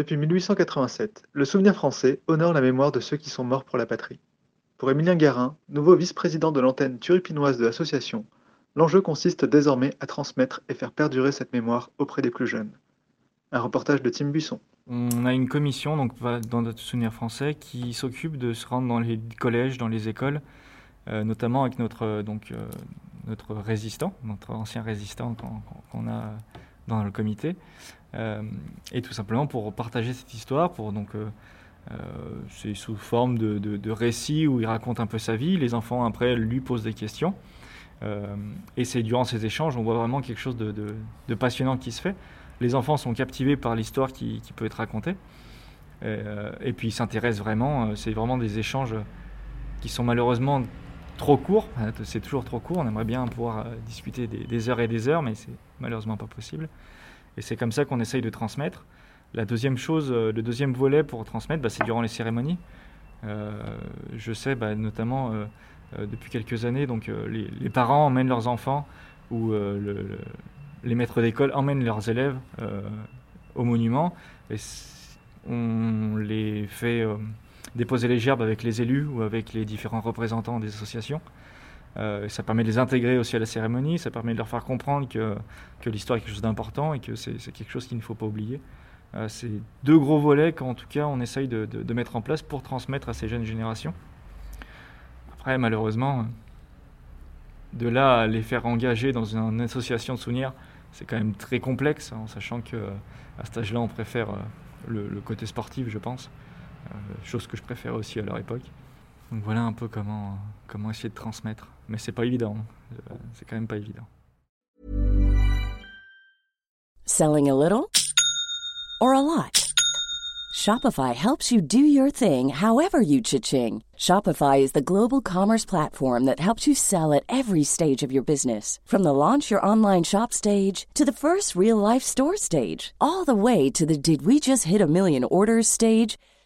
Depuis 1887, le souvenir français honore la mémoire de ceux qui sont morts pour la patrie. Pour Émilien Guérin, nouveau vice-président de l'antenne turupinoise de l'association, l'enjeu consiste désormais à transmettre et faire perdurer cette mémoire auprès des plus jeunes. Un reportage de Tim Buisson. On a une commission donc, dans notre souvenir français qui s'occupe de se rendre dans les collèges, dans les écoles, euh, notamment avec notre, euh, donc, euh, notre résistant, notre ancien résistant qu'on a dans le comité, euh, et tout simplement pour partager cette histoire, pour donc euh, euh, c'est sous forme de, récit où il raconte un peu sa vie. Les enfants après lui posent des questions. Et c'est durant ces échanges, on voit vraiment quelque chose de, passionnant qui se fait. Les enfants sont captivés par l'histoire qui, peut être racontée. Et puis ils s'intéressent vraiment. C'est vraiment des échanges qui sont malheureusement trop courts. Euh, C'est toujours trop court. On aimerait bien pouvoir euh, discuter des, heures et des heures, mais c'est malheureusement pas possible. Et c'est comme ça qu'on essaye de transmettre. La deuxième chose, euh, le deuxième volet pour transmettre, bah, c'est durant les cérémonies. Je sais bah, notamment depuis quelques années, donc les, parents emmènent leurs enfants ou le- le- les maîtres d'école emmènent leurs élèves au monument. Et on les fait déposer les gerbes avec les élus ou avec les différents représentants des associations. Euh, ça permet de les intégrer aussi à la cérémonie, ça permet de leur faire comprendre que, que l'histoire est quelque chose d'important et que c'est quelque chose qu'il ne faut pas oublier. Euh, c'est deux gros volets qu'en tout cas on essaye de, mettre en place pour transmettre à ces jeunes générations. Après, malheureusement, de là à les faire engager dans une association de souvenirs, c'est quand même très complexe, en sachant que à cet âge-là, on préfère euh, le, côté sportif, je pense, Euh, chose que je préférais aussi à leur époque. Donc voilà un peu comment, comment essayer de transmettre. Mais c'est pas évident, Euh, c'est quand même pas évident. Selling a little or a lot? Shopify helps you do your thing however you cha-ching. Shopify is the global commerce platform that helps you sell at every stage of your business. From the launch your online shop stage to the first real life store stage, all the way to the did we just hit a million orders stage.